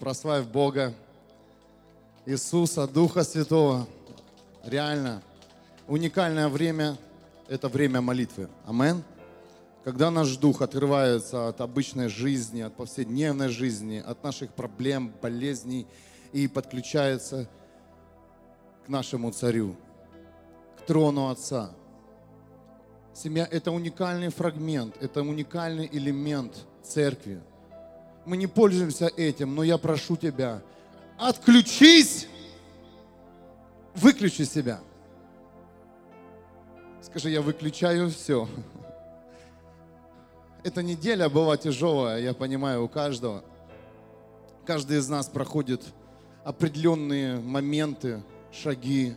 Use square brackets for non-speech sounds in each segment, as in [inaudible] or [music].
прославь Бога, Иисуса, Духа Святого. Реально, уникальное время – это время молитвы. Амен. Когда наш дух отрывается от обычной жизни, от повседневной жизни, от наших проблем, болезней и подключается к нашему царю, к трону Отца. Семья – это уникальный фрагмент, это уникальный элемент церкви. Мы не пользуемся этим, но я прошу тебя, отключись, выключи себя. Скажи, я выключаю все. [laughs] Эта неделя была тяжелая, я понимаю, у каждого. Каждый из нас проходит определенные моменты, шаги.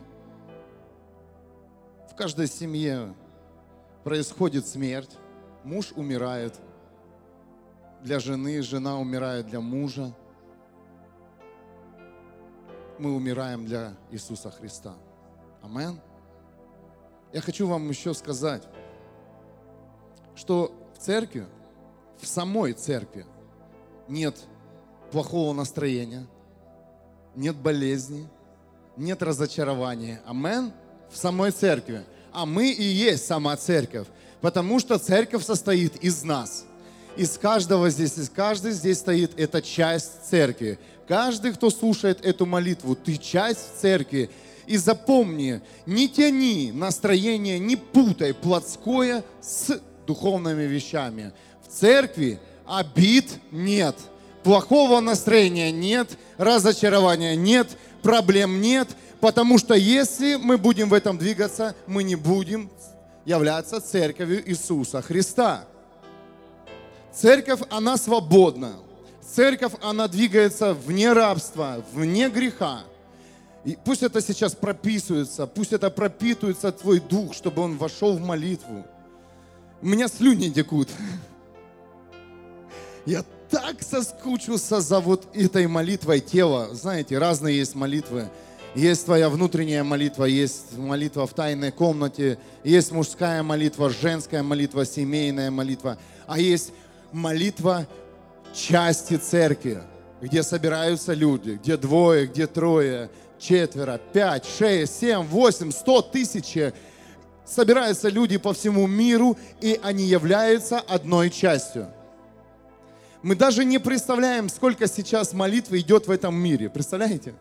В каждой семье происходит смерть, муж умирает для жены, жена умирает для мужа. Мы умираем для Иисуса Христа. Амен. Я хочу вам еще сказать, что в церкви, в самой церкви нет плохого настроения, нет болезни, нет разочарования. Амен. В самой церкви. А мы и есть сама церковь. Потому что церковь состоит из нас. Из каждого здесь, из каждой здесь стоит эта часть церкви. Каждый, кто слушает эту молитву, ты часть церкви. И запомни, не тяни настроение, не путай плотское с духовными вещами. В церкви обид нет, плохого настроения нет, разочарования нет, проблем нет, потому что если мы будем в этом двигаться, мы не будем являться церковью Иисуса Христа. Церковь, она свободна. Церковь, она двигается вне рабства, вне греха. И пусть это сейчас прописывается, пусть это пропитывается твой дух, чтобы он вошел в молитву. У меня слюни текут. Я так соскучился за вот этой молитвой тела. Знаете, разные есть молитвы. Есть твоя внутренняя молитва, есть молитва в тайной комнате, есть мужская молитва, женская молитва, семейная молитва, а есть молитва части церкви, где собираются люди, где двое, где трое, четверо, пять, шесть, семь, восемь, сто, тысячи. Собираются люди по всему миру, и они являются одной частью. Мы даже не представляем, сколько сейчас молитвы идет в этом мире. Представляете?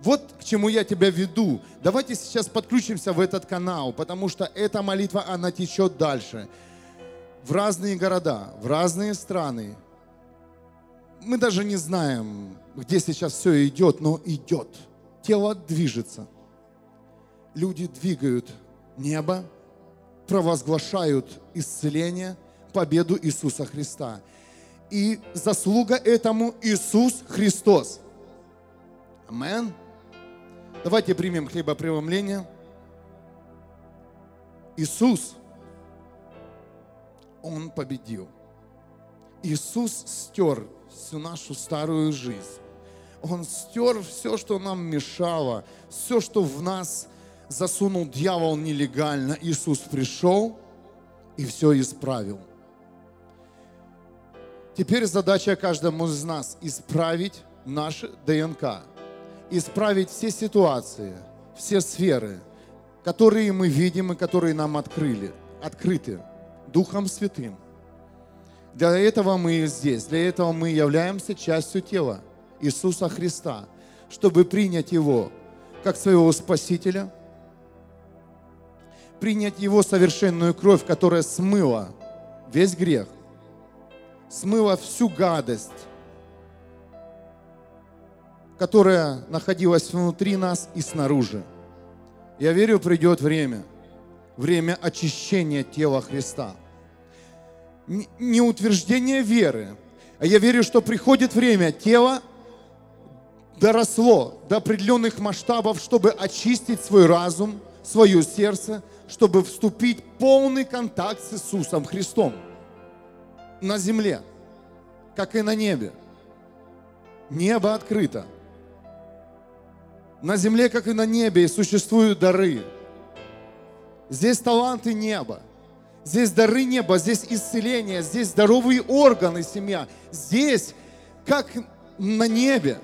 Вот к чему я тебя веду. Давайте сейчас подключимся в этот канал, потому что эта молитва, она течет дальше в разные города, в разные страны. Мы даже не знаем, где сейчас все идет, но идет. Тело движется. Люди двигают небо, провозглашают исцеление, победу Иисуса Христа. И заслуга этому Иисус Христос. Амен. Давайте примем хлебопреломление. Иисус – он победил. Иисус стер всю нашу старую жизнь. Он стер все, что нам мешало, все, что в нас засунул дьявол нелегально. Иисус пришел и все исправил. Теперь задача каждому из нас исправить наше ДНК, исправить все ситуации, все сферы, которые мы видим и которые нам открыли, открыты. Духом Святым. Для этого мы здесь, для этого мы являемся частью тела Иисуса Христа, чтобы принять Его как своего Спасителя, принять Его совершенную кровь, которая смыла весь грех, смыла всю гадость, которая находилась внутри нас и снаружи. Я верю, придет время – время очищения тела Христа. Не утверждение веры, а я верю, что приходит время, тело доросло до определенных масштабов, чтобы очистить свой разум, свое сердце, чтобы вступить в полный контакт с Иисусом Христом на земле, как и на небе. Небо открыто. На земле, как и на небе, существуют дары – Здесь таланты неба. Здесь дары неба, здесь исцеление, здесь здоровые органы семья. Здесь, как на небе.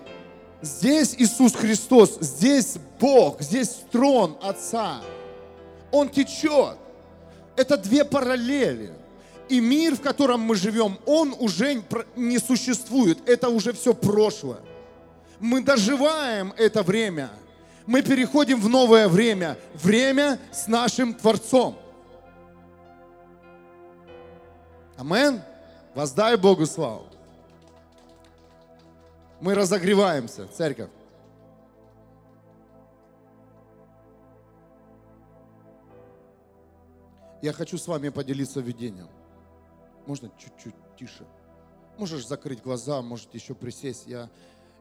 Здесь Иисус Христос, здесь Бог, здесь трон Отца. Он течет. Это две параллели. И мир, в котором мы живем, он уже не существует. Это уже все прошлое. Мы доживаем это время. Мы переходим в новое время. Время с нашим Творцом. Амен. Воздай Богу славу. Мы разогреваемся, церковь. Я хочу с вами поделиться видением. Можно чуть-чуть тише? Можешь закрыть глаза, можете еще присесть. Я,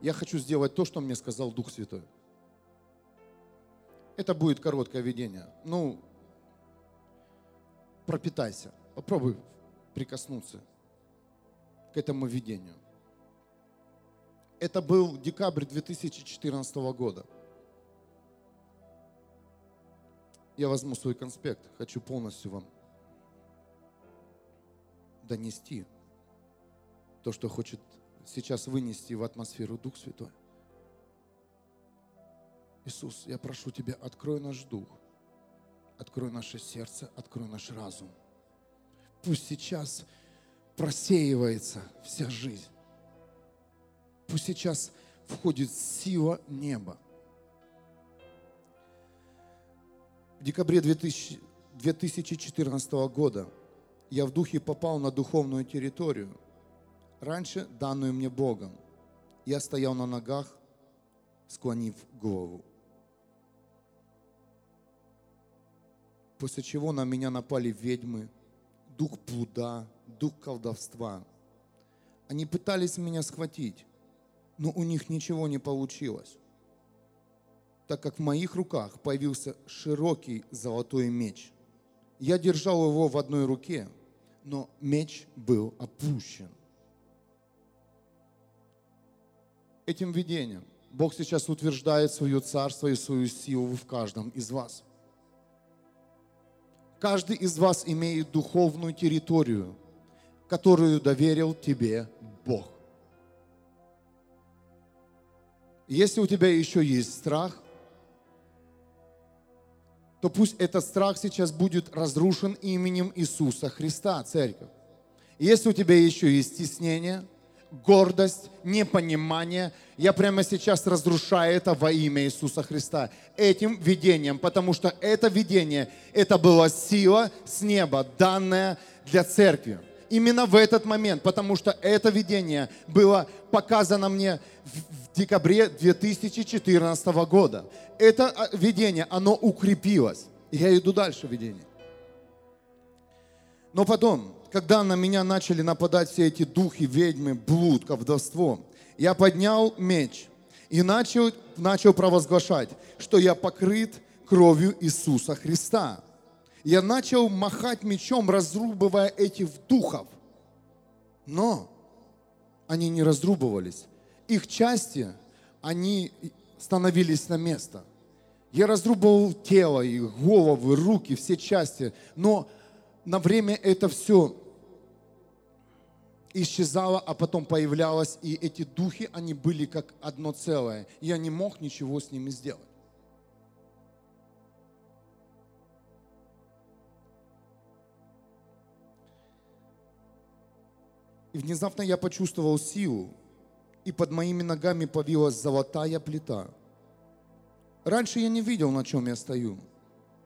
я хочу сделать то, что мне сказал Дух Святой. Это будет короткое видение. Ну, пропитайся. Попробуй прикоснуться к этому видению. Это был декабрь 2014 года. Я возьму свой конспект, хочу полностью вам донести то, что хочет сейчас вынести в атмосферу Дух Святой. Иисус, я прошу Тебя, открой наш дух, открой наше сердце, открой наш разум. Пусть сейчас просеивается вся жизнь. Пусть сейчас входит сила неба. В декабре 2000, 2014 года я в духе попал на духовную территорию, раньше данную мне Богом. Я стоял на ногах, склонив голову. После чего на меня напали ведьмы, дух блуда, дух колдовства. Они пытались меня схватить, но у них ничего не получилось, так как в моих руках появился широкий золотой меч. Я держал его в одной руке, но меч был опущен. Этим видением Бог сейчас утверждает свое царство и свою силу в каждом из вас. Каждый из вас имеет духовную территорию, которую доверил тебе Бог. Если у тебя еще есть страх, то пусть этот страх сейчас будет разрушен именем Иисуса Христа, церковь. Если у тебя еще есть стеснение, гордость, непонимание, я прямо сейчас разрушаю это во имя Иисуса Христа этим видением, потому что это видение, это была сила с неба, данная для церкви именно в этот момент, потому что это видение было показано мне в декабре 2014 года. Это а, видение, оно укрепилось. Я иду дальше видение. Но потом, когда на меня начали нападать все эти духи, ведьмы, блуд, колдовство, я поднял меч и начал, начал провозглашать, что я покрыт кровью Иисуса Христа я начал махать мечом, разрубывая этих духов. Но они не разрубывались. Их части, они становились на место. Я разрубывал тело, их головы, руки, все части. Но на время это все исчезало, а потом появлялось, и эти духи, они были как одно целое. Я не мог ничего с ними сделать. И внезапно я почувствовал силу, и под моими ногами повилась золотая плита. Раньше я не видел, на чем я стою,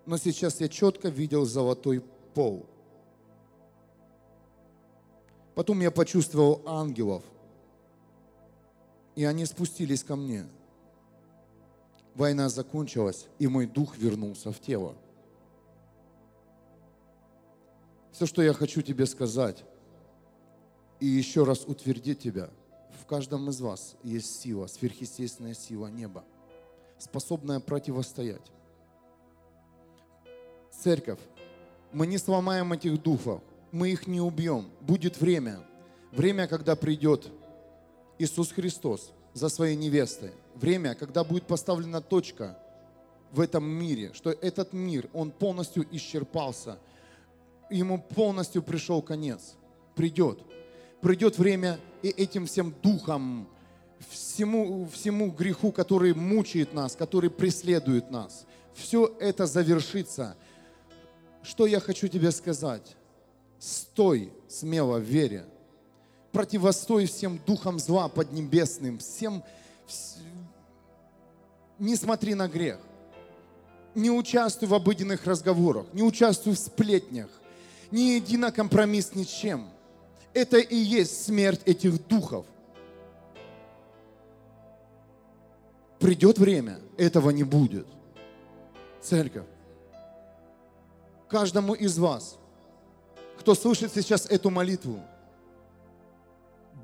но сейчас я четко видел золотой пол. Потом я почувствовал ангелов, и они спустились ко мне. Война закончилась, и мой дух вернулся в тело. Все, что я хочу тебе сказать, и еще раз утвердить тебя. В каждом из вас есть сила, сверхъестественная сила неба, способная противостоять. Церковь, мы не сломаем этих духов, мы их не убьем. Будет время, время, когда придет Иисус Христос за своей невестой. Время, когда будет поставлена точка в этом мире, что этот мир, он полностью исчерпался, ему полностью пришел конец. Придет придет время, и этим всем духом, всему, всему греху, который мучает нас, который преследует нас. Все это завершится. Что я хочу тебе сказать? Стой смело в вере. Противостой всем духам зла поднебесным, всем... Не смотри на грех. Не участвуй в обыденных разговорах, не участвуй в сплетнях, не иди на компромисс ни с чем. Это и есть смерть этих духов. Придет время, этого не будет. Церковь, каждому из вас, кто слышит сейчас эту молитву,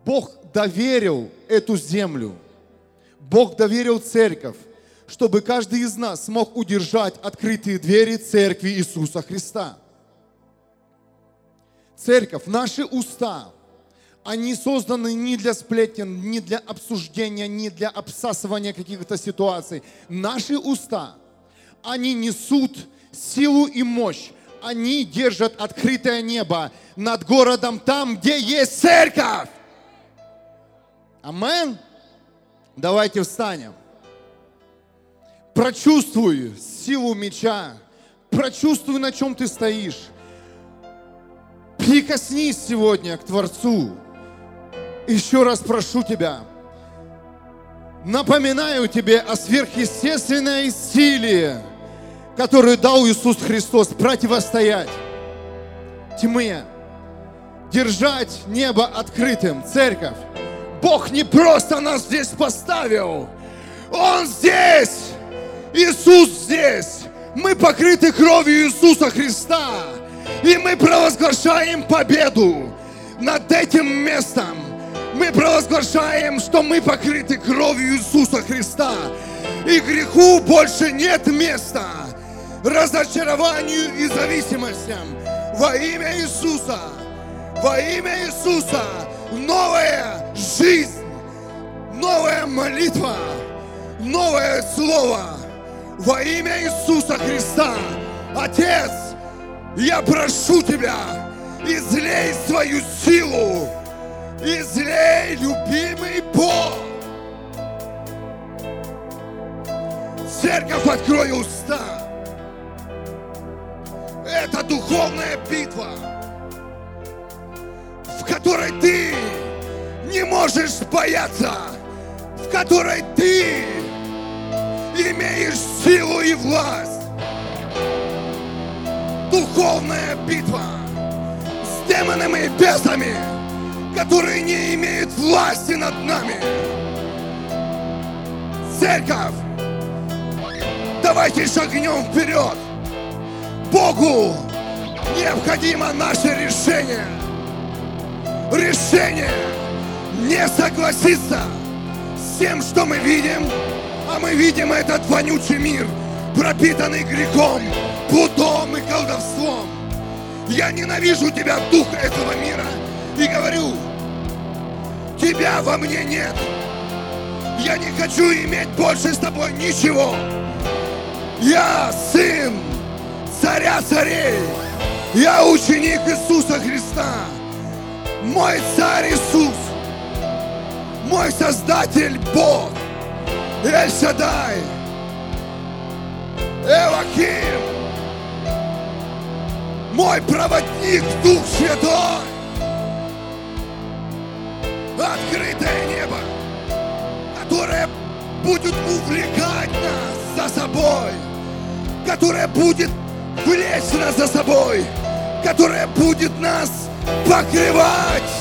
Бог доверил эту землю, Бог доверил церковь, чтобы каждый из нас смог удержать открытые двери церкви Иисуса Христа. Церковь, наши уста, они созданы не для сплетен, не для обсуждения, не для обсасывания каких-то ситуаций. Наши уста, они несут силу и мощь. Они держат открытое небо над городом там, где есть церковь. Амен. Давайте встанем. Прочувствуй силу меча. Прочувствуй, на чем ты стоишь. Прикоснись сегодня к Творцу. Еще раз прошу тебя. Напоминаю тебе о сверхъестественной силе, которую дал Иисус Христос противостоять тьме, держать небо открытым, церковь. Бог не просто нас здесь поставил, Он здесь, Иисус здесь. Мы покрыты кровью Иисуса Христа, и мы провозглашаем победу над этим местом. Мы провозглашаем, что мы покрыты кровью Иисуса Христа, и греху больше нет места разочарованию и зависимостям. Во имя Иисуса, во имя Иисуса, новая жизнь, новая молитва, новое слово во имя Иисуса Христа. Отец, я прошу Тебя, излей свою силу, излей, любимый Бог. Церковь, открой уста. Это духовная битва, в которой ты не можешь бояться, в которой ты имеешь силу и власть. Духовная битва с демонами и бесами, которые не имеют власти над нами. Церковь, давайте шагнем вперед. Богу необходимо наше решение. Решение не согласиться с тем, что мы видим, а мы видим этот вонючий мир, пропитанный грехом, плутом и колдовством. Я ненавижу тебя, дух этого мира, и говорю, тебя во мне нет. Я не хочу иметь больше с тобой ничего. Я сын царя царей. Я ученик Иисуса Христа. Мой царь Иисус. Мой Создатель Бог. Эль Шадай, Эваким, мой проводник Дух Святой, открытое небо, которое будет увлекать нас за собой, которое будет влечь нас за собой, которое будет нас покрывать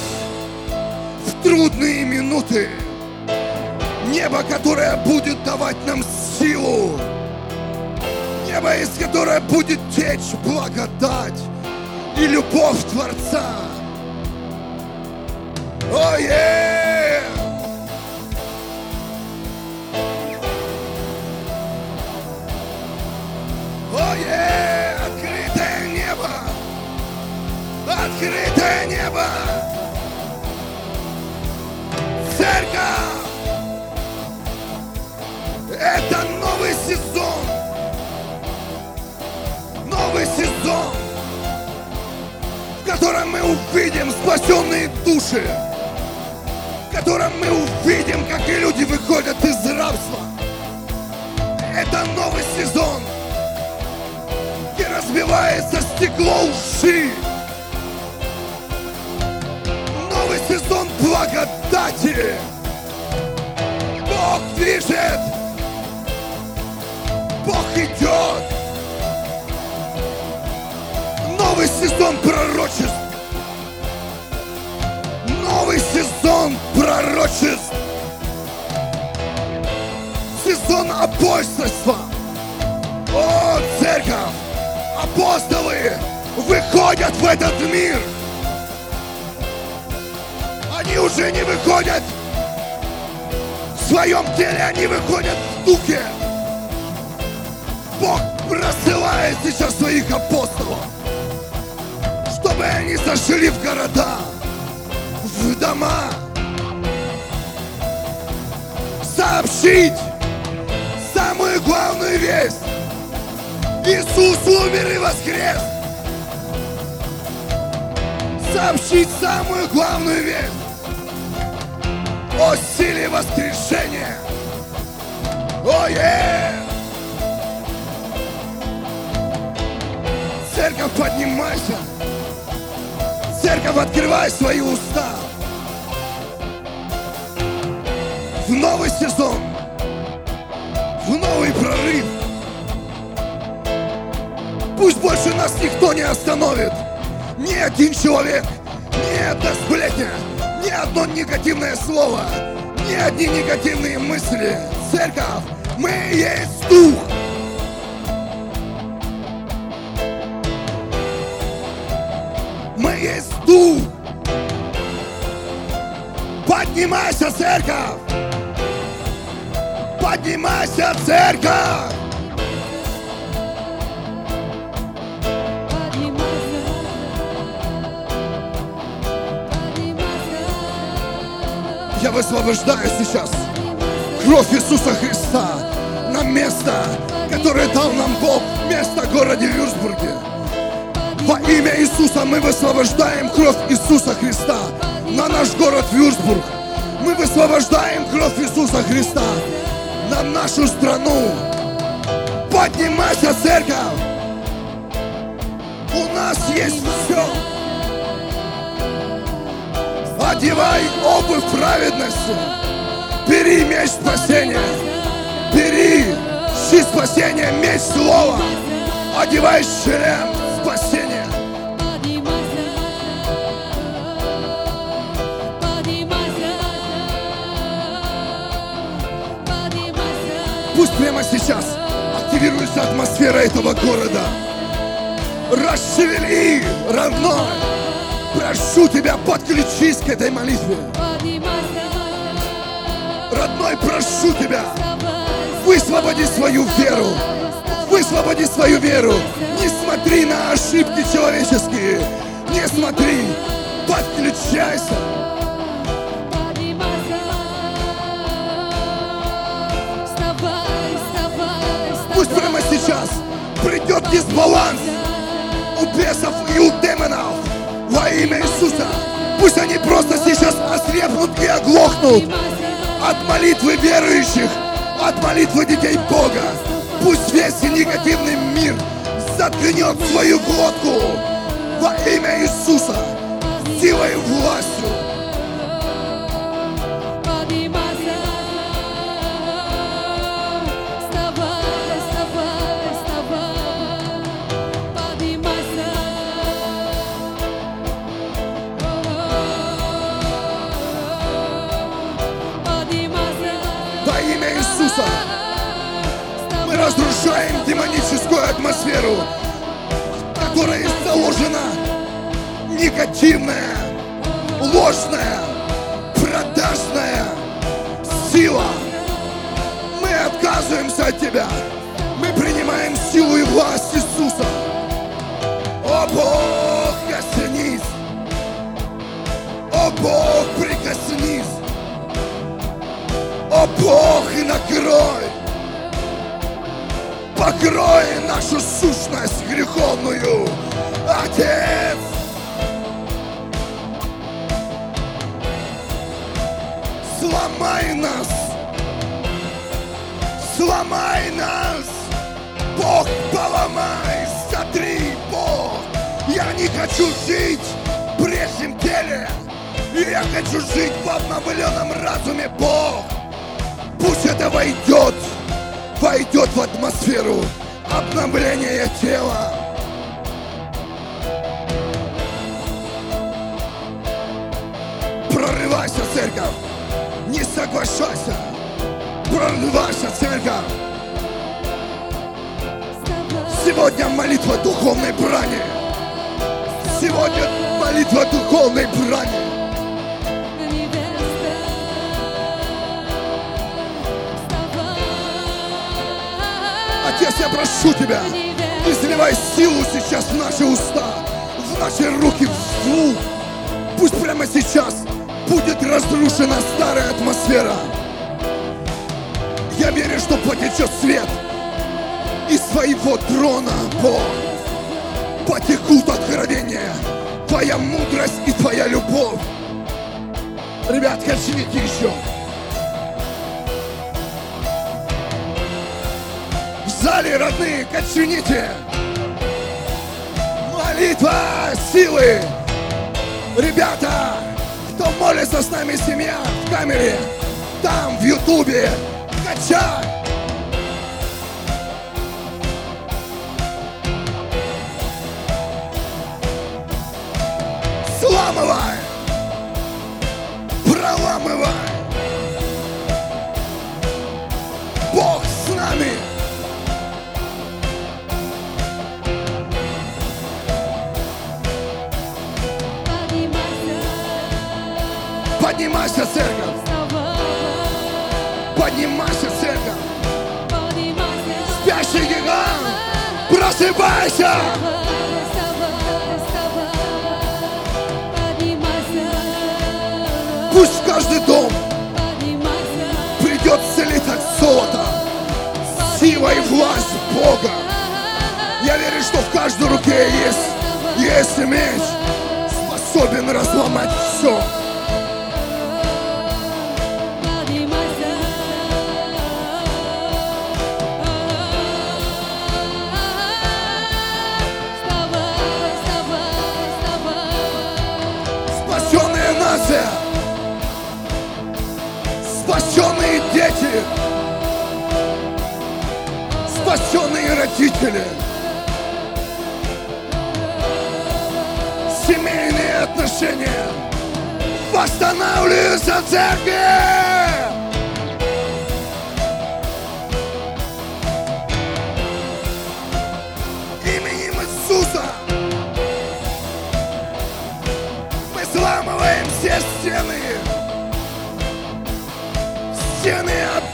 в трудные минуты. Небо, которое будет давать нам силу. Небо, из которого будет течь благодать и любовь Творца. О, oh, yeah! Открытое небо! Церковь! Это новый сезон. Новый сезон, в котором мы увидим спасенные души, котором мы увидим, как люди выходят из рабства. Это новый сезон, где разбивается стекло лжи. Сезон благодати. Бог движет. Бог идет. Новый сезон пророчеств. Новый сезон пророчеств. Сезон апостольства. О, церковь! Апостолы выходят в этот мир. Уже не выходят в своем теле, они выходят в духе. Бог просылает сейчас своих апостолов, чтобы они зашли в города, в дома, сообщить самую главную весть. Иисус умер и воскрес. Сообщить самую главную весть о силе воскрешения. О, yeah! Церковь, поднимайся. Церковь, открывай свои уста. В новый сезон. В новый прорыв. Пусть больше нас никто не остановит. Ни один человек, ни одна сплетня, одно негативное слово, ни одни негативные мысли. Церковь, мы есть Дух. Мы есть Дух. Поднимайся, церковь! Поднимайся, церковь! Высвобождаю сейчас кровь Иисуса Христа на место, которое дал нам Бог, место в городе Вюрсбурге. Во имя Иисуса мы высвобождаем кровь Иисуса Христа на наш город Вюрсбург. Мы высвобождаем кровь Иисуса Христа на нашу страну. Поднимайся, церковь! У нас есть все. Одевай обувь праведности. Бери меч спасения. Бери щит спасения, меч слова. Одевай шлем спасения. Пусть прямо сейчас активируется атмосфера этого города. Расшевели, родной. Прошу тебя, подключись к этой молитве. Родной, прошу тебя, высвободи свою веру. Высвободи свою веру. Не смотри на ошибки человеческие. Не смотри. Подключайся. Пусть прямо сейчас придет дисбаланс у бесов и у демонов во имя Иисуса. Пусть они просто сейчас ослепнут и оглохнут от молитвы верующих, от молитвы детей Бога. Пусть весь негативный мир заткнет свою глотку во имя Иисуса силой и властью. Разрушаем демоническую атмосферу, в которой заложена негативная, ложная, продажная сила. Мы отказываемся от Тебя. Мы принимаем силу и власть Иисуса. О Бог, коснись! О Бог, прикоснись! О Бог, и накрой! Покрой нашу сущность греховную, Отец! Сломай нас! Сломай нас! Бог, поломай! Сотри, Бог! Я не хочу жить в прежнем теле! Я хочу жить в обновленном разуме, Бог! Пусть это войдет, войдет в атмосферу обновления тела. Прорывайся, церковь! Не соглашайся! Прорывайся, церковь! Сегодня молитва духовной брани! Сегодня молитва духовной брани! Отец, я прошу Тебя, изливай силу сейчас в наши уста, в наши руки, в звук. Пусть прямо сейчас будет разрушена старая атмосфера. Я верю, что потечет свет из своего трона, Бог. Потекут откровения, Твоя мудрость и Твоя любовь. Ребят, качните еще. В зале, родные, качните. Молитва силы. Ребята, кто молится с нами, семья, в камере, там, в ютубе, качай. Сламывай. Поднимайся, церковь. Поднимайся, церковь. Спящий гигант. Просыпайся. Пусть в каждый дом придет целитель золота. Сила и власть Бога. Я верю, что в каждой руке есть, есть меч, способен разломать все. Дети, спасенные родители, семейные отношения! Восстанавливаются церковь.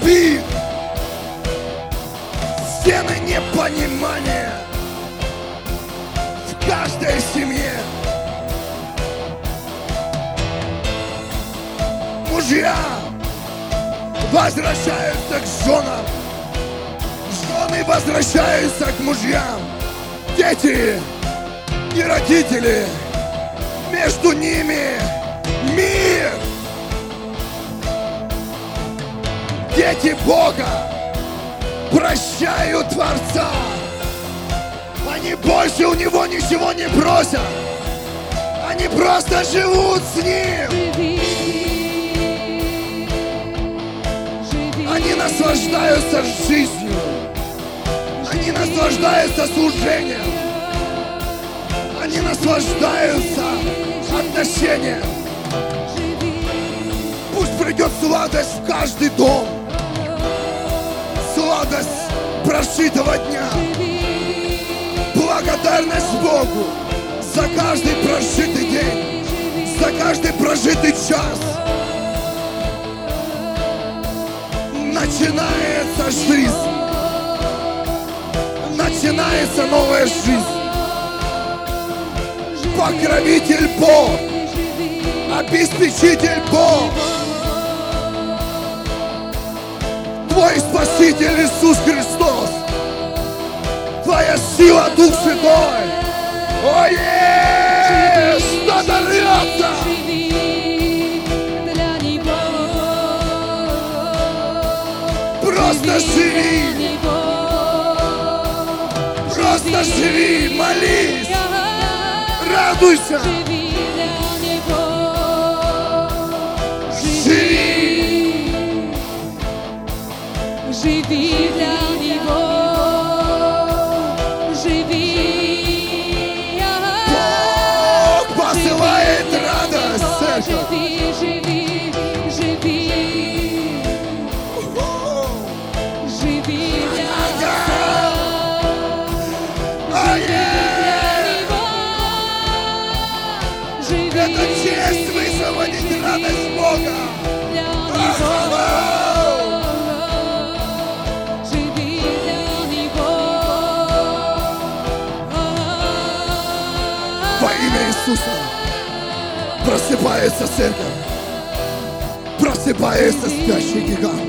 Обид, стены непонимания! В каждой семье. Мужья возвращаются к женам, жены возвращаются к мужьям, дети и родители! Между ними мир. Дети Бога прощают Творца. Они больше у Него ничего не просят. Они просто живут с Ним. Они наслаждаются жизнью. Они наслаждаются служением. Они наслаждаются отношением. Пусть придет сладость в каждый дом. Сладость прожитого дня. Благодарность Богу за каждый прожитый день, за каждый прожитый час. Начинается жизнь. Начинается новая жизнь. Покровитель Бог, обеспечитель Бог. Твой Спаситель Иисус Христос. Твоя сила, Дух Святой. О, yes! Надо рвется! Просто живи! Просто живи! Молись! Радуйся! Иисуса просыпается церковь, просыпается спящий гигант,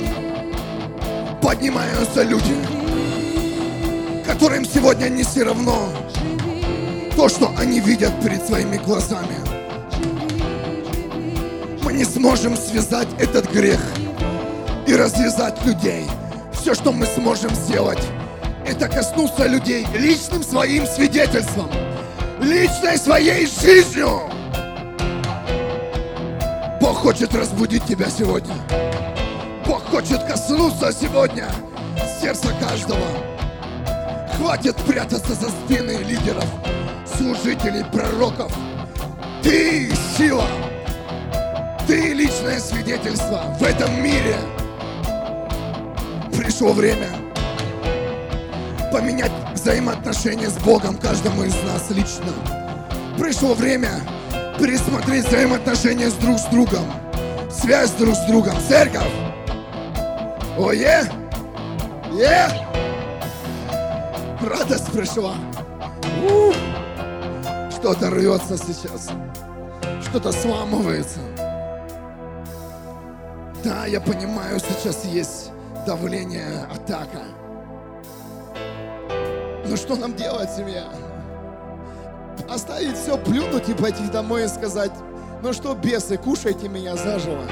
поднимаются люди, которым сегодня не все равно то, что они видят перед своими глазами. Мы не сможем связать этот грех и развязать людей. Все, что мы сможем сделать, это коснуться людей личным своим свидетельством, личной своей жизнью. Бог хочет разбудить тебя сегодня. Бог хочет коснуться сегодня сердца каждого. Хватит прятаться за спины лидеров, служителей, пророков. Ты сила. Ты личное свидетельство в этом мире. Пришло время поменять взаимоотношения с Богом каждому из нас лично. Пришло время пересмотреть взаимоотношения с друг с другом. Связь друг с другом. Церковь. О, е! Е! Радость пришла. У! Что-то рвется сейчас. Что-то сламывается. Да, я понимаю, сейчас есть давление, атака. Ну что нам делать, семья? Оставить все, плюнуть и пойти домой и сказать, ну что, бесы, кушайте меня заживо.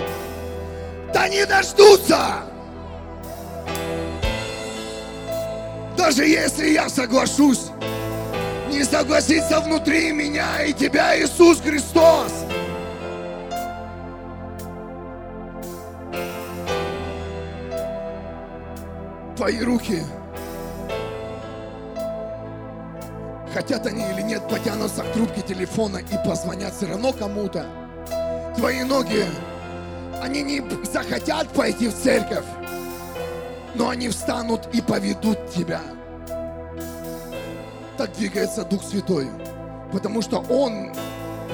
Да не дождутся! Даже если я соглашусь, не согласится внутри меня и тебя Иисус Христос. Твои руки, хотят они или нет, потянутся к трубке телефона и позвонят все равно кому-то. Твои ноги, они не захотят пойти в церковь, но они встанут и поведут тебя. Так двигается Дух Святой, потому что Он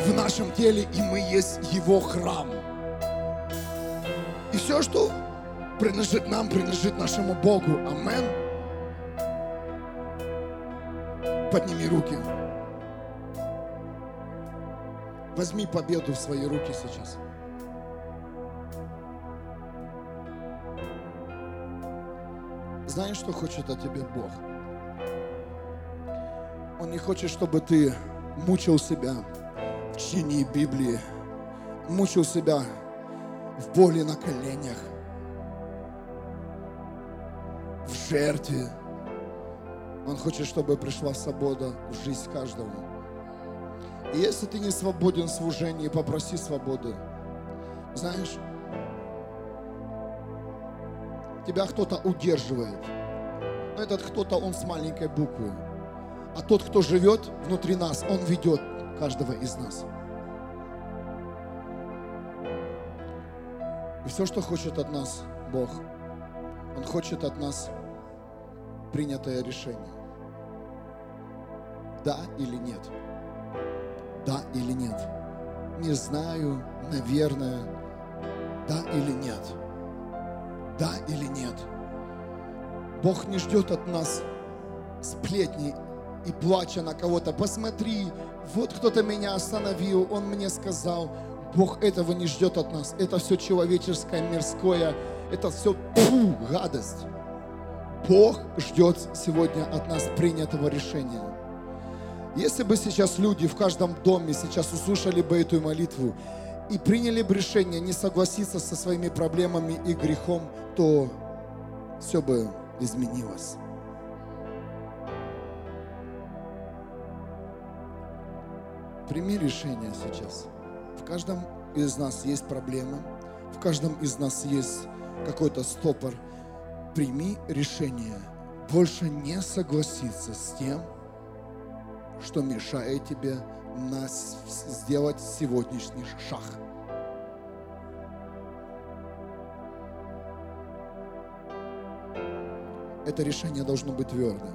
в нашем теле, и мы есть Его храм. И все, что принадлежит нам, принадлежит нашему Богу. Амен. Подними руки. Возьми победу в свои руки сейчас. Знаешь, что хочет от тебя Бог? Он не хочет, чтобы ты мучил себя в чтении Библии, мучил себя в боли на коленях, в жертве. Он хочет, чтобы пришла свобода в жизнь каждого. И если ты не свободен в служении, попроси свободы. Знаешь, тебя кто-то удерживает. Но этот кто-то, он с маленькой буквы. А тот, кто живет внутри нас, он ведет каждого из нас. И все, что хочет от нас Бог, Он хочет от нас принятое решение. Да или нет? Да или нет? Не знаю, наверное, да или нет? Да или нет? Бог не ждет от нас сплетни и плача на кого-то. Посмотри, вот кто-то меня остановил, он мне сказал. Бог этого не ждет от нас. Это все человеческое, мирское. Это все фу, гадость. Бог ждет сегодня от нас принятого решения. Если бы сейчас люди в каждом доме сейчас услышали бы эту молитву и приняли бы решение не согласиться со своими проблемами и грехом, то все бы изменилось. Прими решение сейчас. В каждом из нас есть проблемы, в каждом из нас есть какой-то стопор. Прими решение больше не согласиться с тем, что мешает тебе нас сделать сегодняшний шаг. Это решение должно быть твердое.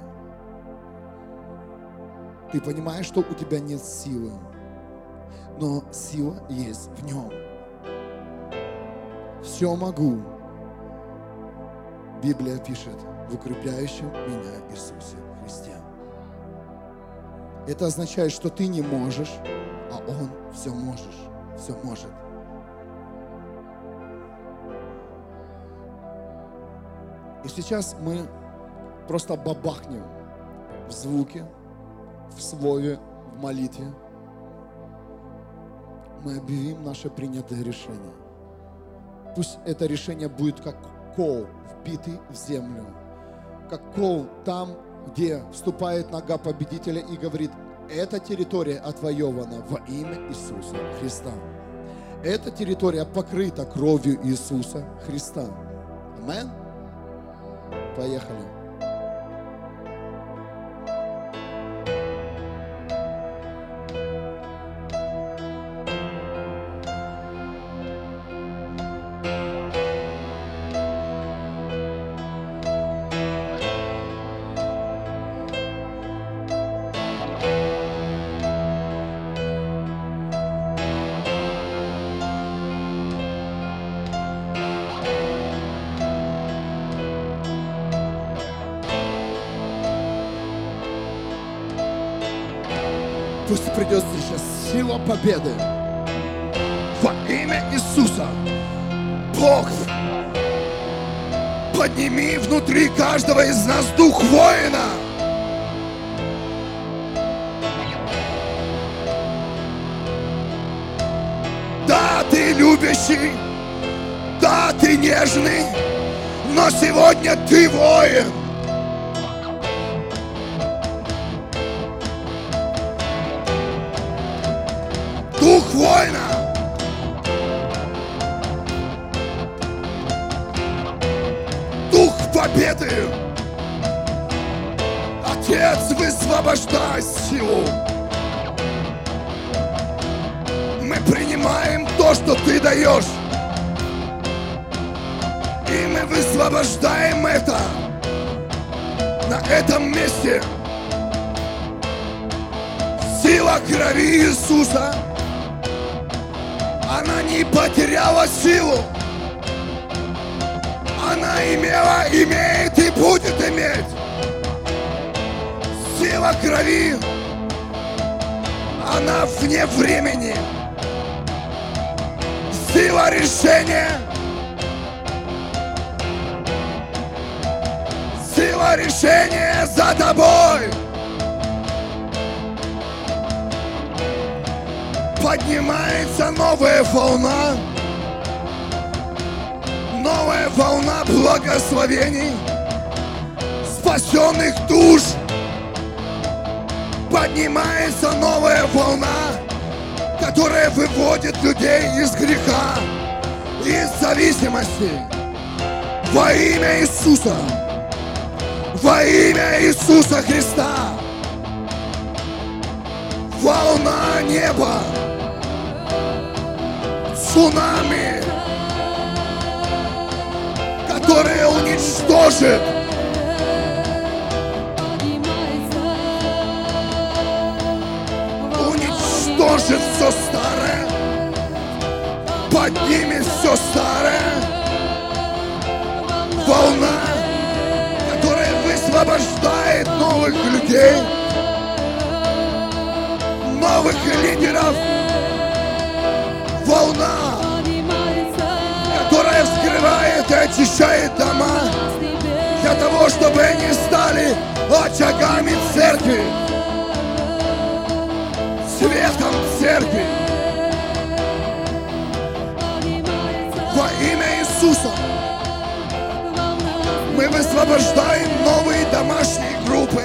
Ты понимаешь, что у тебя нет силы, но сила есть в нем. Все могу. Библия пишет в укрепляющем меня Иисусе Христе. Это означает, что ты не можешь, а Он все можешь, все может. И сейчас мы просто бабахнем в звуке, в слове, в молитве. Мы объявим наше принятое решение. Пусть это решение будет как кол, вбитый в землю. Как кол там, где вступает нога победителя и говорит, эта территория отвоевана во имя Иисуса Христа. Эта территория покрыта кровью Иисуса Христа. Амен? Поехали. Принимаем то, что ты даешь. И мы высвобождаем это на этом месте. Сила крови Иисуса, она не потеряла силу. Она имела, имеет и будет иметь. Сила крови, она вне времени. Сила решения, сила решения за тобой. поднимается новая волна, новая волна благословений, спасенных душ. Поднимается новая волна, которая выводит людей из греха, из зависимости. Во имя Иисуса, во имя Иисуса Христа, волна неба, цунами, которое уничтожит уничтожит все старое, поднимет все старое, волна, которая высвобождает новых людей, новых лидеров, волна, которая вскрывает и очищает дома для того, чтобы они стали очагами церкви, светом церкви. Во имя Иисуса мы высвобождаем новые домашние группы.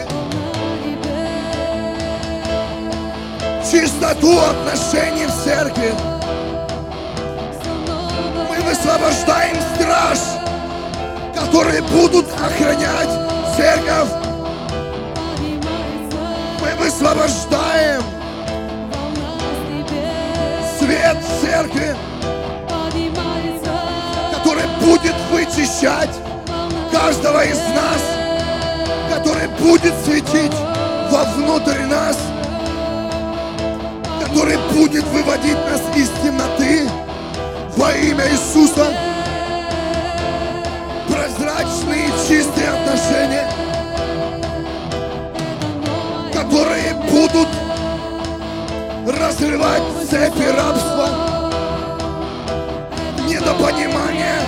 Чистоту отношений в церкви. Мы высвобождаем страж, которые будут охранять церковь. Мы высвобождаем свет церкви, который будет вычищать каждого из нас, который будет светить вовнутрь нас, который будет выводить нас из темноты во имя Иисуса. Прозрачные чистые отношения, которые будут разрывать цепи рабства, недопонимания,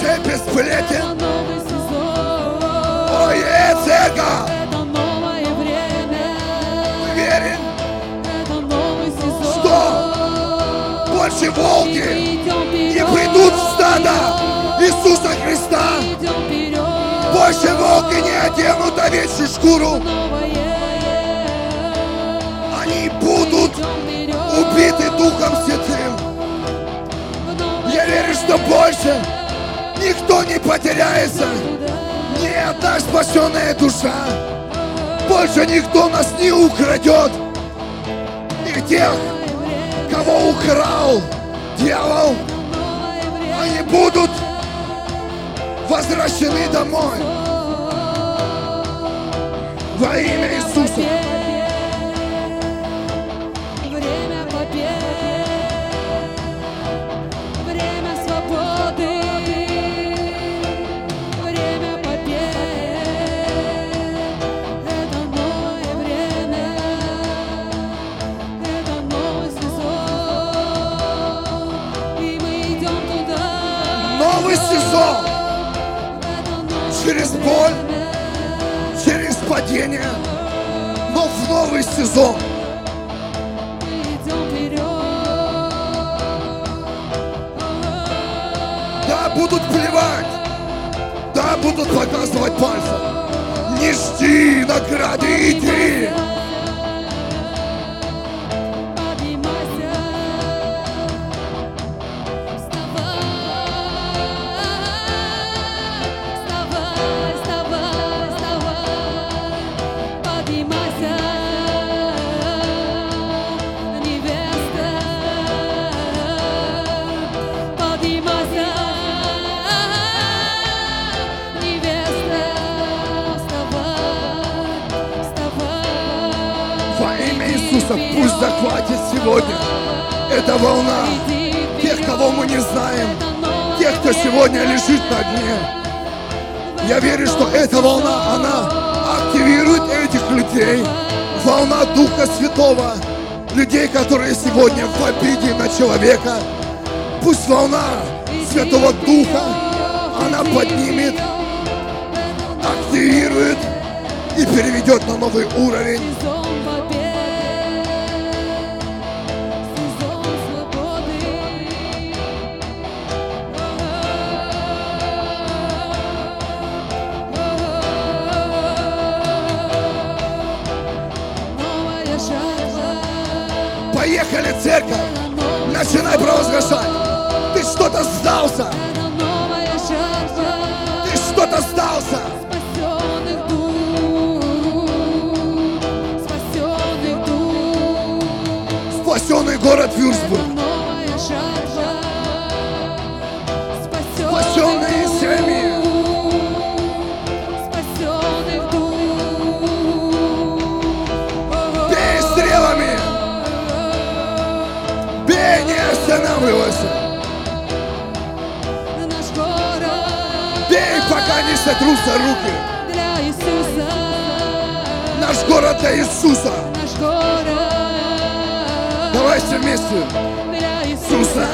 цепи сплетен. Ой, э, церковь, верим, что больше волки не придут в стадо Иисуса Христа. Больше волки не оденут овечью шкуру. Убиты Духом Святым. Я верю, что больше никто не потеряется. Ни одна спасенная душа. Больше никто нас не украдет. И тех, кого украл дьявол, они будут возвращены домой. Во имя Иисуса. Боль, через падение, но в новый сезон. Да, будут плевать, да, будут показывать пальцем. Не жди награды, иди. Эта волна тех, кого мы не знаем, тех, кто сегодня лежит на дне. Я верю, что эта волна, она активирует этих людей. Волна Духа Святого. Людей, которые сегодня в обиде на человека. Пусть волна Святого Духа, она поднимет, активирует и переведет на новый уровень. Церковь! Начинай провозглашать! Ты что-то сдался! Ты что-то сдался! Спасенный город Вюрсбург! Не сотрутся руки! для Иисуса, Наш город для Иисуса! наш город вместе! для Иисуса,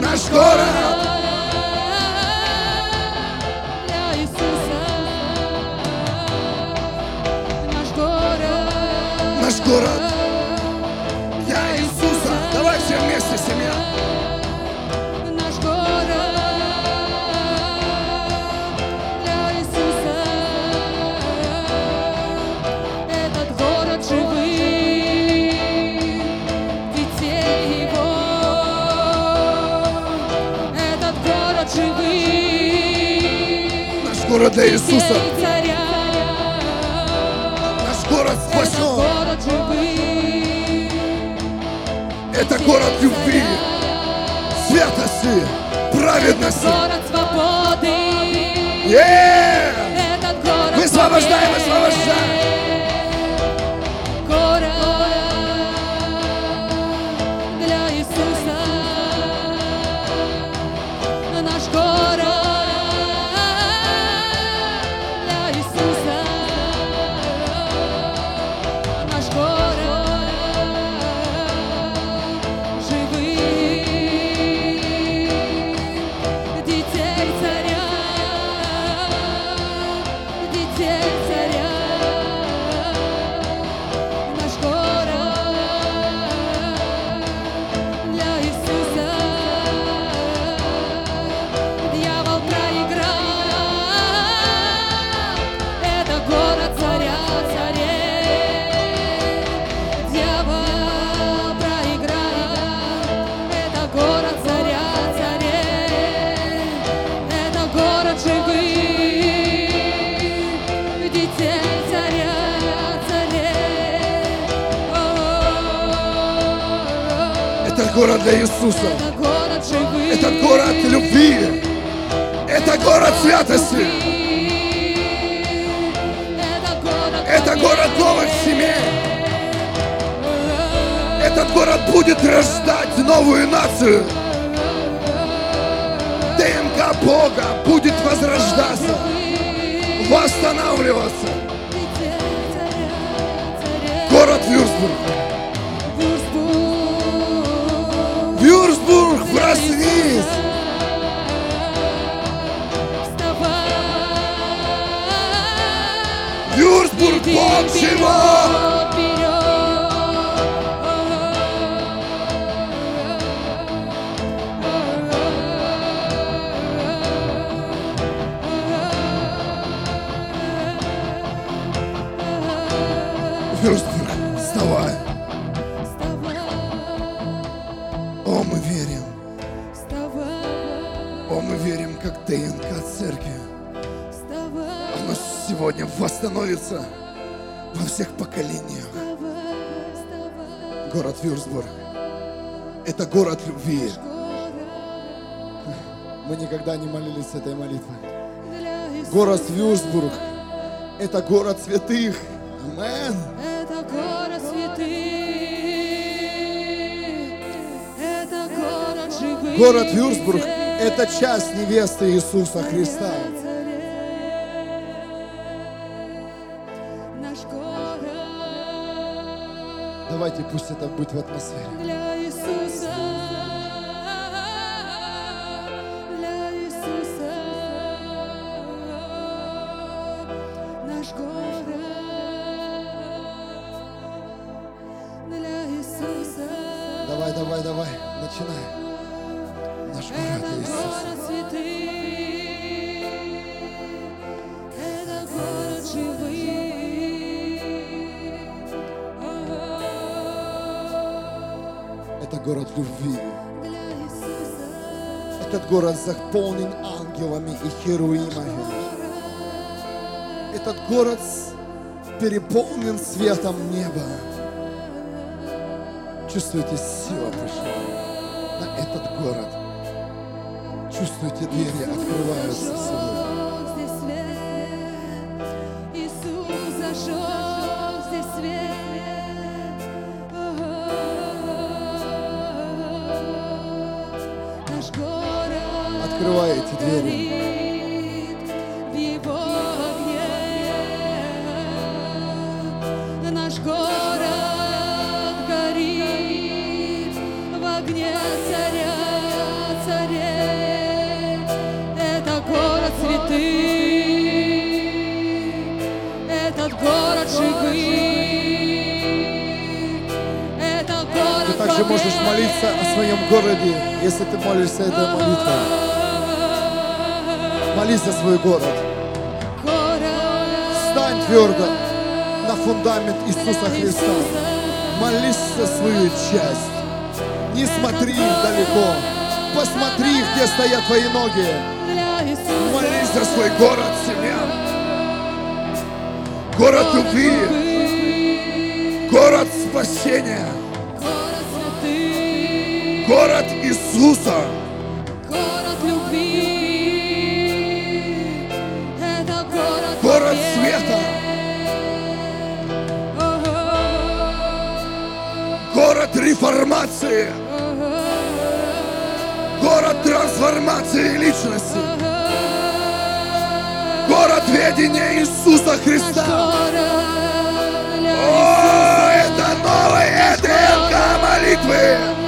Наш город! для Иисуса, наш город. Наш город Наш город для Иисуса. Наш город спасен. Это город любви, святости, праведности. Город свободы. Город Высвобождаем, высвобождаем. Город для Иисуса. Это город любви. Это город святости. Это город новых семей. Этот город будет рождать новую нацию. ДНК Бога будет возрождаться, восстанавливаться. Город. Вюрсбург, Бог живет! Вюрсбург, вставай! О, мы верим! О, мы верим, как ДНК церкви. Оно сегодня восстановится во всех поколениях. Город Вюрсбург. Это город любви. Мы никогда не молились этой молитвой. Город Вюрсбург. Это город святых. Амен. Это город святых, это город живых. Город Вюрсбург – это часть невесты Иисуса Христа. Давайте пусть это будет в атмосфере. Город заполнен ангелами и херувимами. Этот город переполнен светом неба. Чувствуете, сила пришла на этот город. Чувствуете, двери открываются сегодня. Это город Ты также можешь молиться о своем городе, если ты молишься этой молитвой. Молись за свой город. Встань твердо на фундамент Иисуса Христа. Молись за свою часть. Не смотри далеко. Посмотри, где стоят твои ноги. Молись за свой город, семья. Город любви, город спасения, город Иисуса. Город реформации, город трансформации личности, город ведения Иисуса Христа. О, это новая ДНК молитвы.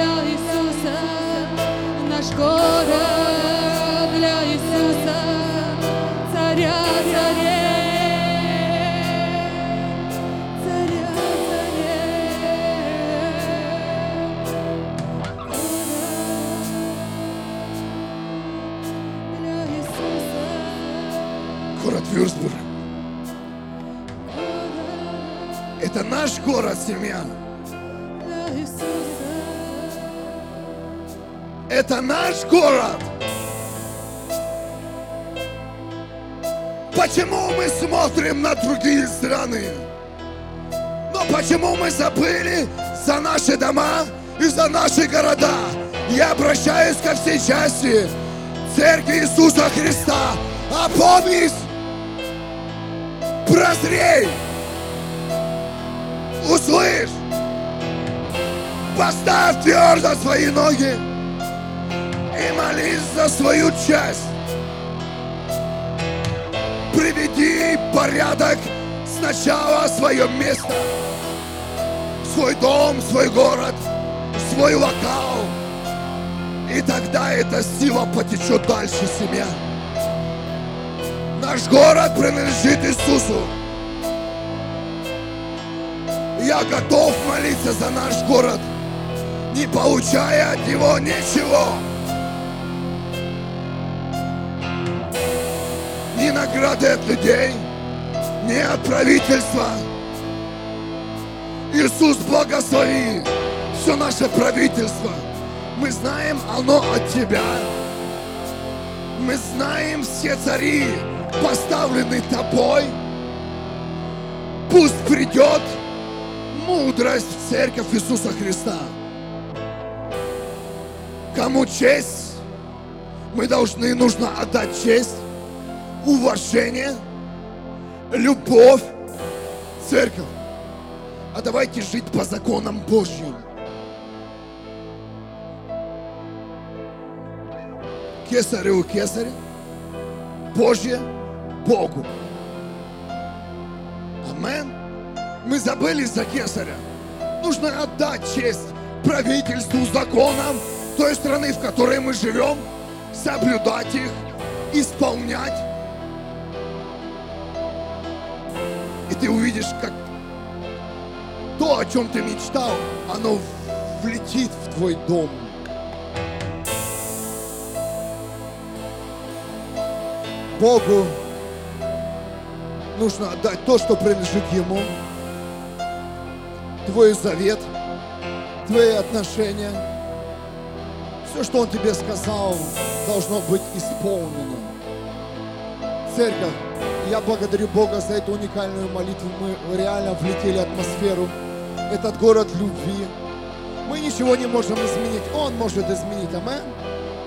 Наш город, Иисуса. Это наш город. Почему мы смотрим на другие страны? Но почему мы забыли за наши дома и за наши города? Я обращаюсь ко всей части Церкви Иисуса Христа. Опомнись! Прозрей! Услышь! Поставь твердо свои ноги и молись за свою часть. Приведи порядок сначала свое место, свой дом, свой город, свой локал. И тогда эта сила потечет дальше, семья. Наш город принадлежит Иисусу. Я готов молиться за наш город, не получая от него ничего. Ни награды от людей, ни от правительства. Иисус, благослови все наше правительство. Мы знаем, оно от Тебя. Мы знаем все цари, поставлены Тобой. Пусть придет мудрость в церковь Иисуса Христа. Кому честь, мы должны нужно отдать честь, уважение, любовь, церковь. А давайте жить по законам Божьим. Кесарю кесаря, Божье Богу. Амен. Мы забыли за кесаря. Нужно отдать честь правительству, законам той страны, в которой мы живем, соблюдать их, исполнять. И ты увидишь, как то, о чем ты мечтал, оно влетит в твой дом. Богу нужно отдать то, что принадлежит Ему. Твой завет, твои отношения. Все, что Он тебе сказал, должно быть исполнено. Церковь, я благодарю Бога за эту уникальную молитву. Мы реально влетели в атмосферу. Этот город любви. Мы ничего не можем изменить. Он может изменить. Амен.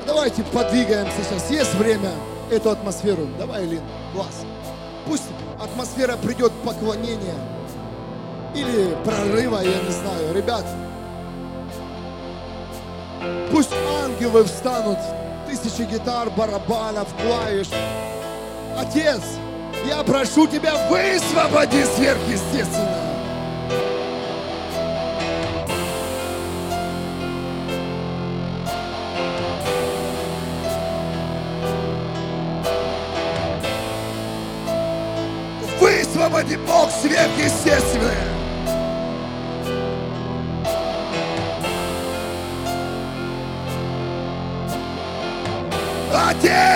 Давайте подвигаемся сейчас. Есть время эту атмосферу. Давай, Лин, класс. Пусть атмосфера придет поклонения или прорыва, я не знаю. Ребят, пусть ангелы встанут, тысячи гитар, барабанов, клавиш. Отец, я прошу тебя, высвободи сверхъестественно. Высвободи Бог сверхъестественное. Отец!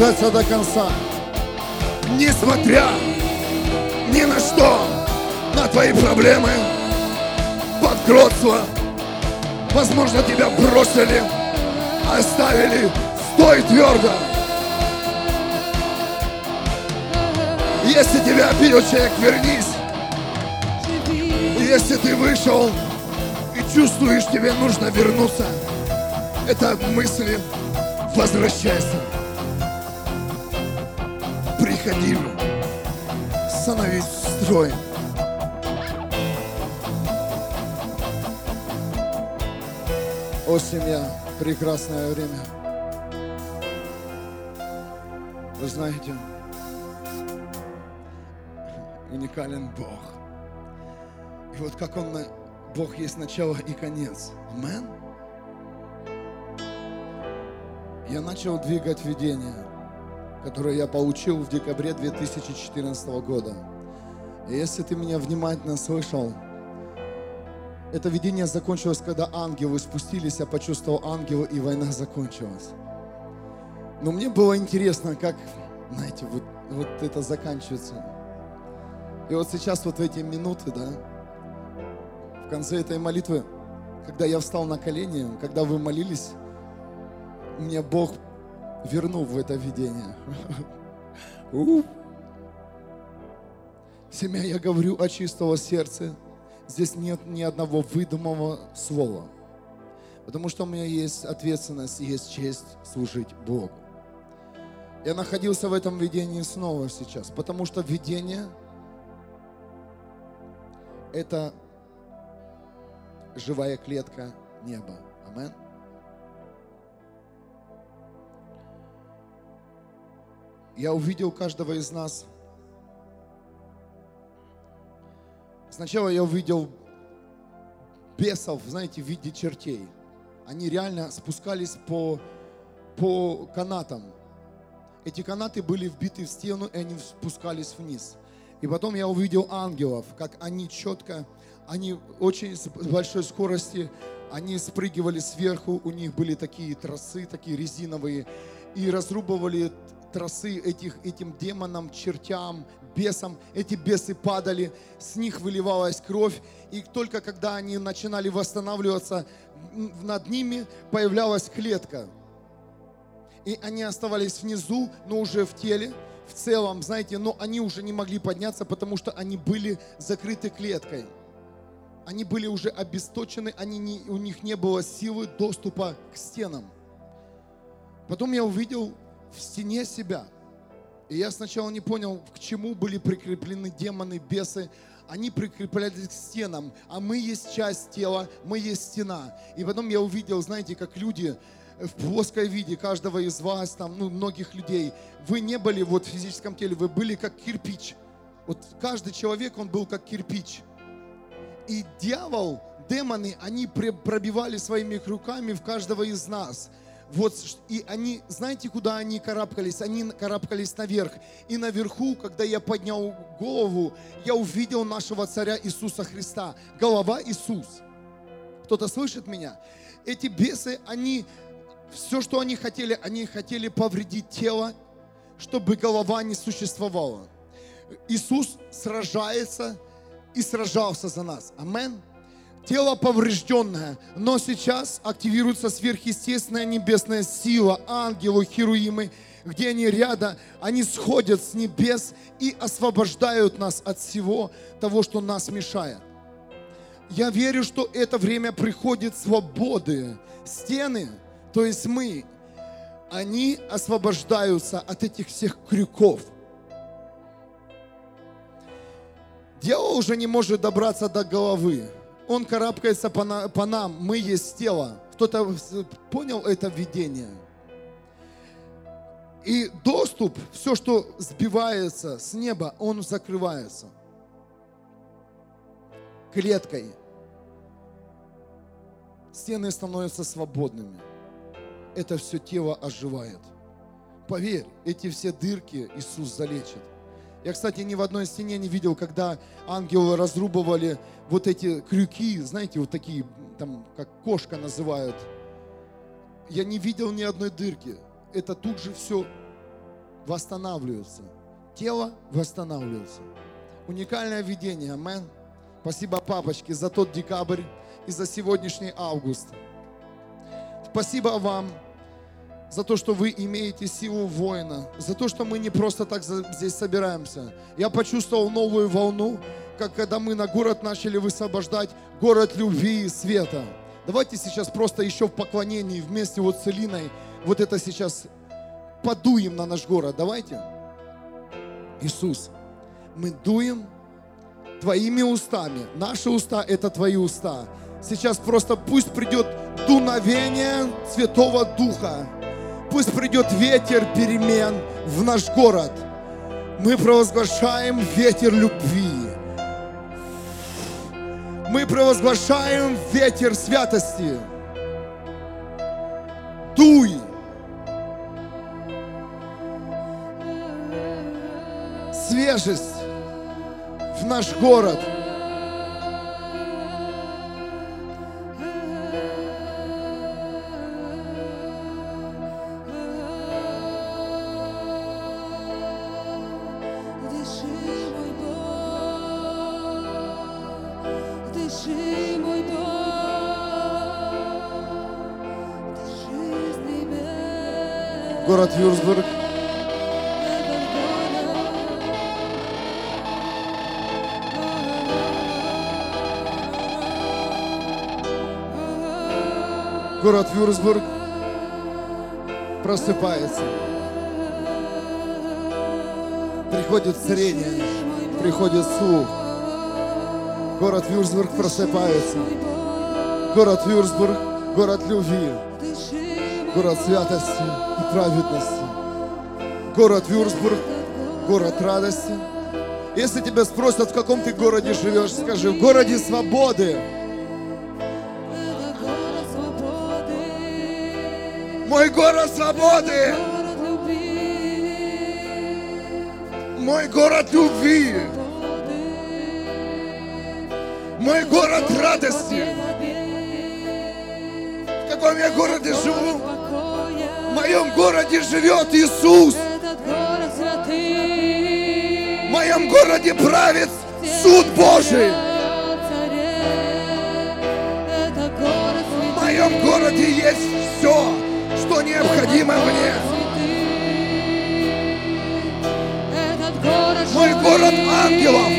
Решение сражаться до конца. Несмотря ни на что, на твои проблемы, банкротство, возможно, тебя бросили, оставили, стой твердо. Если тебя обидел человек, вернись. Если ты вышел и чувствуешь, тебе нужно вернуться, это мысли, возвращайся. Приходи, становись в строй. О, семья, прекрасное время. Вы знаете, уникален Бог. И вот как Он, на- Бог есть начало и конец. Амен. Я начал двигать видение, которое я получил в декабре 2014 года. И если ты меня внимательно слышал, это видение закончилось, когда ангелы спустились, я почувствовал ангела, и война закончилась. Но мне было интересно, как, знаете, вот, вот это заканчивается. И вот сейчас вот в эти минуты, да, в конце этой молитвы, когда я встал на колени, когда вы молились, мне Бог вернул в это видение. [laughs] Семья, я говорю о чистого сердца. Здесь нет ни одного выдуманного слова. Потому что у меня есть ответственность, есть честь служить Богу. Я находился в этом видении снова сейчас, потому что видение – это живая клетка неба. Амен. Я увидел каждого из нас. Сначала я увидел бесов, знаете, в виде чертей. Они реально спускались по, по канатам. Эти канаты были вбиты в стену, и они спускались вниз. И потом я увидел ангелов, как они четко, они очень с большой скорости, они спрыгивали сверху, у них были такие тросы, такие резиновые, и разрубывали тросы этих, этим демонам, чертям, бесам. Эти бесы падали, с них выливалась кровь, и только когда они начинали восстанавливаться, над ними появлялась клетка. И они оставались внизу, но уже в теле, в целом, знаете, но они уже не могли подняться, потому что они были закрыты клеткой. Они были уже обесточены, они не, у них не было силы доступа к стенам. Потом я увидел в стене себя. И я сначала не понял, к чему были прикреплены демоны, бесы. Они прикреплялись к стенам, а мы есть часть тела, мы есть стена. И потом я увидел, знаете, как люди в плоское виде каждого из вас, там, ну, многих людей. Вы не были вот в физическом теле, вы были как кирпич. Вот каждый человек, он был как кирпич. И дьявол, демоны, они пробивали своими руками в каждого из нас. Вот, и они, знаете, куда они карабкались? Они карабкались наверх. И наверху, когда я поднял голову, я увидел нашего царя Иисуса Христа. Голова Иисус. Кто-то слышит меня? Эти бесы, они, все, что они хотели, они хотели повредить тело, чтобы голова не существовала. Иисус сражается и сражался за нас. Амен. Тело поврежденное, но сейчас активируется сверхъестественная небесная сила, ангелы, херуимы, где они рядом, они сходят с небес и освобождают нас от всего того, что нас мешает. Я верю, что это время приходит свободы. Стены, то есть мы, они освобождаются от этих всех крюков. Дьявол уже не может добраться до головы. Он карабкается по, на- по нам. Мы есть тело. Кто-то понял это видение? И доступ, все, что сбивается с неба, он закрывается клеткой. Стены становятся свободными. Это все тело оживает. Поверь, эти все дырки Иисус залечит. Я, кстати, ни в одной стене не видел, когда ангелы разрубывали вот эти крюки, знаете, вот такие, там, как кошка называют. Я не видел ни одной дырки. Это тут же все восстанавливается. Тело восстанавливается. Уникальное видение, амен. Спасибо, папочке, за тот декабрь и за сегодняшний август. Спасибо вам за то, что вы имеете силу воина, за то, что мы не просто так здесь собираемся. Я почувствовал новую волну, как когда мы на город начали высвобождать город любви и света. Давайте сейчас просто еще в поклонении вместе вот с Элиной вот это сейчас подуем на наш город. Давайте. Иисус, мы дуем твоими устами. Наши уста – это твои уста. Сейчас просто пусть придет дуновение Святого Духа. Пусть придет ветер перемен в наш город. Мы провозглашаем ветер любви. Мы провозглашаем ветер святости. Дуй. Свежесть в наш город. Город Вюрсбург. Этот город. Вюрсбург просыпается. Приходит зрение, приходит слух. Город Вюрсбург просыпается. Город Вюрсбург, город любви, город святости праведности. Город Вюрсбург, город радости. Если тебя спросят, в каком ты городе живешь, скажи, в городе свободы. Мой город свободы, мой город любви, мой город радости. В каком я городе живу? В моем городе живет Иисус. В моем городе правит суд Божий. В моем городе есть все, что необходимо мне. Мой город ангелов.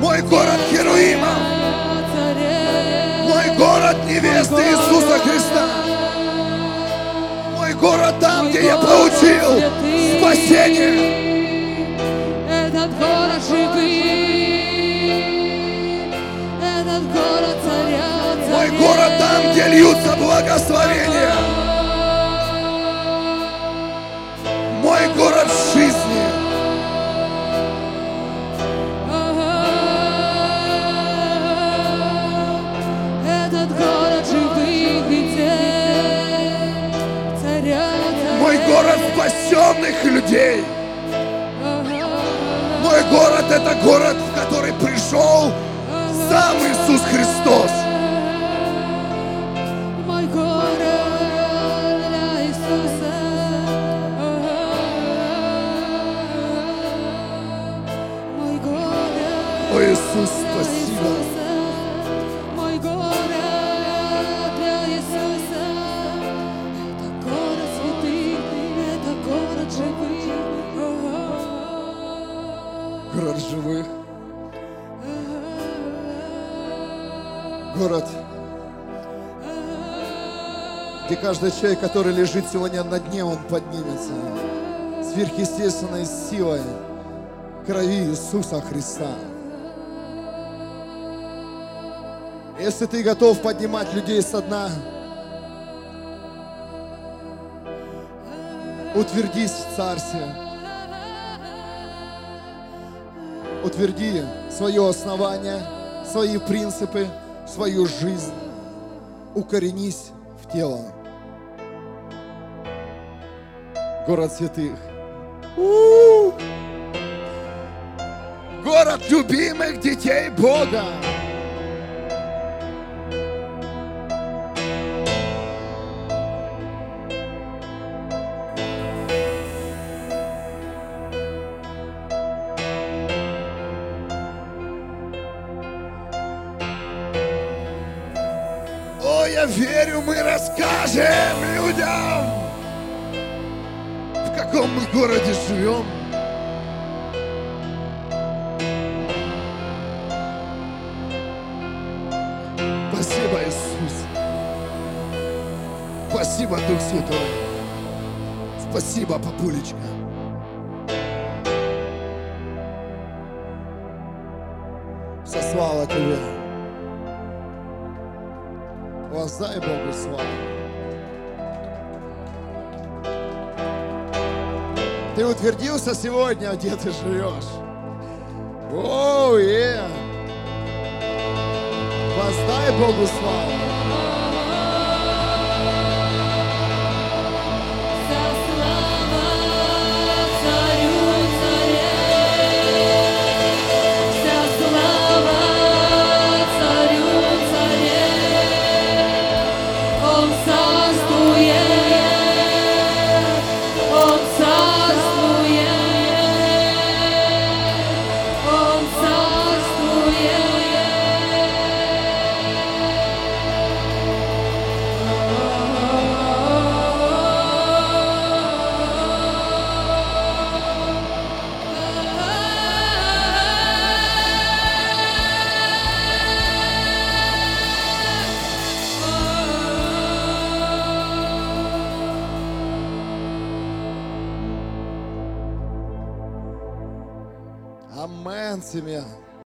Мой город Херуимов. Мой город невесты Иисуса Христа. Город там, где я получил спасение. Этот город живый. Этот город царя. Мой город там, где льются благословения. Город спасенных людей. Мой город это город, в который пришел сам Иисус Христос. Каждый человек, который лежит сегодня на дне, он поднимется сверхъестественной силой крови Иисуса Христа. Если ты готов поднимать людей со дна, утвердись в Царстве. Утверди свое основание, свои принципы, свою жизнь. Укоренись в тело. Город святых. У! Город любимых детей Бога. Спасибо, папулечка. Вся слава Тебе. Воздай Богу славу. Ты утвердился сегодня, где ты живешь. Оу, е! Воздай Богу славу.